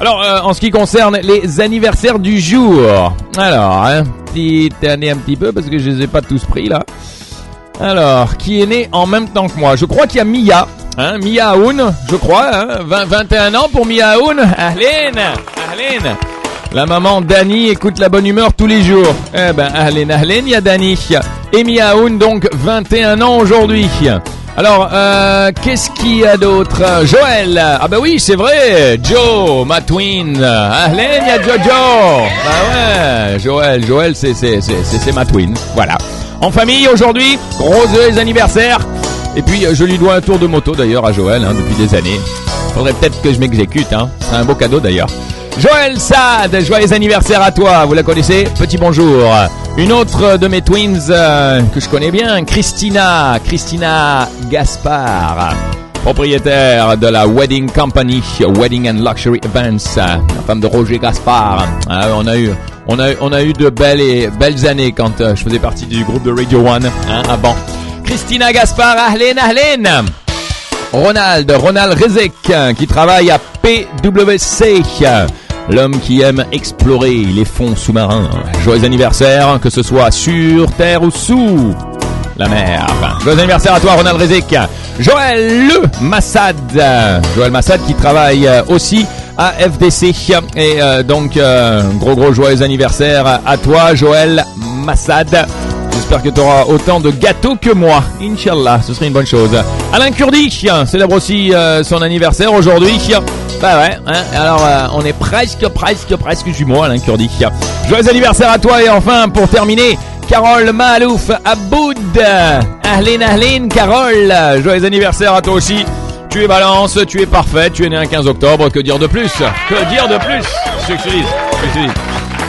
Alors, euh, en ce qui concerne les anniversaires du jour, alors, hein, petite année un petit peu parce que je les ai pas tous pris là. Alors, qui est né en même temps que moi? Je crois qu'il y a Mia, hein, Mia Aoun, je crois, hein, 20, 21 ans pour Mia Aoun. Ahlen, Ahlen. La maman Dani écoute la bonne humeur tous les jours. Eh ben, Ahlen, Ahlen, il y a Dani. Et Mia Aoun, donc 21 ans aujourd'hui. Alors, euh, qu'est-ce qu'il y a d'autre? Joël Ah bah oui, c'est vrai Joe, ma twin Ahlen, y a Jojo Bah ouais, Joël, Joël, c'est, c'est, c'est, c'est, ma twin. Voilà. En famille aujourd'hui, gros les anniversaires. Et puis euh, je lui dois un tour de moto d'ailleurs à Joël hein, depuis des années. Faudrait peut-être que je m'exécute, hein. C'est un beau cadeau d'ailleurs. Joël Sad, joyeux anniversaire à toi, vous la connaissez Petit bonjour. Une autre de mes twins euh, que je connais bien, Christina, Christina Gaspard, propriétaire de la Wedding Company, Wedding and Luxury Events, la femme de Roger Gaspard. Ah, on a eu, on a, on a eu de belles belles années quand euh, je faisais partie du groupe de Radio One, hein, avant. Christina Gaspard, ahlen, ahlen. Ronald, Ronald Rezek, qui travaille à PwC. L'homme qui aime explorer les fonds sous-marins. Joyeux anniversaire, que ce soit sur terre ou sous la mer. Joyeux anniversaire à toi, Ronald Rezek. Joël Massad. Joël Massad qui travaille aussi à FDC. Et euh, donc, euh, gros gros joyeux anniversaire à toi, Joël Massad. J'espère que tu auras autant de gâteaux que moi. Inch'Allah, ce serait une bonne chose. Alain Kurdi célèbre aussi euh, son anniversaire aujourd'hui. Bah ouais, hein, alors euh, on est presque, presque, presque jumeaux, Alain Kurdi. Joyeux anniversaire à toi et enfin, pour terminer, Carole Malouf Aboud. Ahlen, ahlen, Carole. Joyeux anniversaire à toi aussi. Tu es balance, tu es parfait, tu es né un 15 octobre, que dire de plus? Que dire de plus? Succès, succès.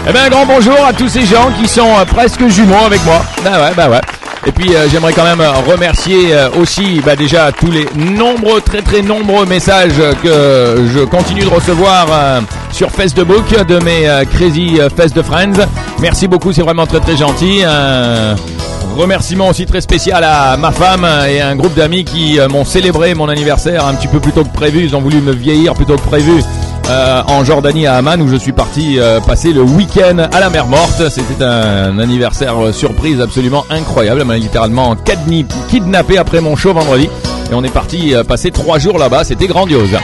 Eh bien, un grand bonjour à tous ces gens qui sont euh, presque jumeaux avec moi. Bah ouais, bah ouais. Et puis euh, j'aimerais quand même remercier euh, aussi bah, déjà tous les nombreux, très très nombreux messages que je continue de recevoir euh, sur Facebook de mes euh, Crazy euh, Fest de Friends. Merci beaucoup, c'est vraiment très très gentil. Un remerciement aussi très spécial à ma femme et un groupe d'amis qui euh, m'ont célébré mon anniversaire un petit peu plus tôt que prévu. Ils ont voulu me vieillir plutôt que prévu. Euh, en Jordanie à Amman où je suis parti euh, passer le week-end à la mer morte. C'était un anniversaire euh, surprise absolument incroyable. Elle m'a littéralement kidnappé après mon show vendredi et on est parti passer trois jours là-bas. C'était grandiose.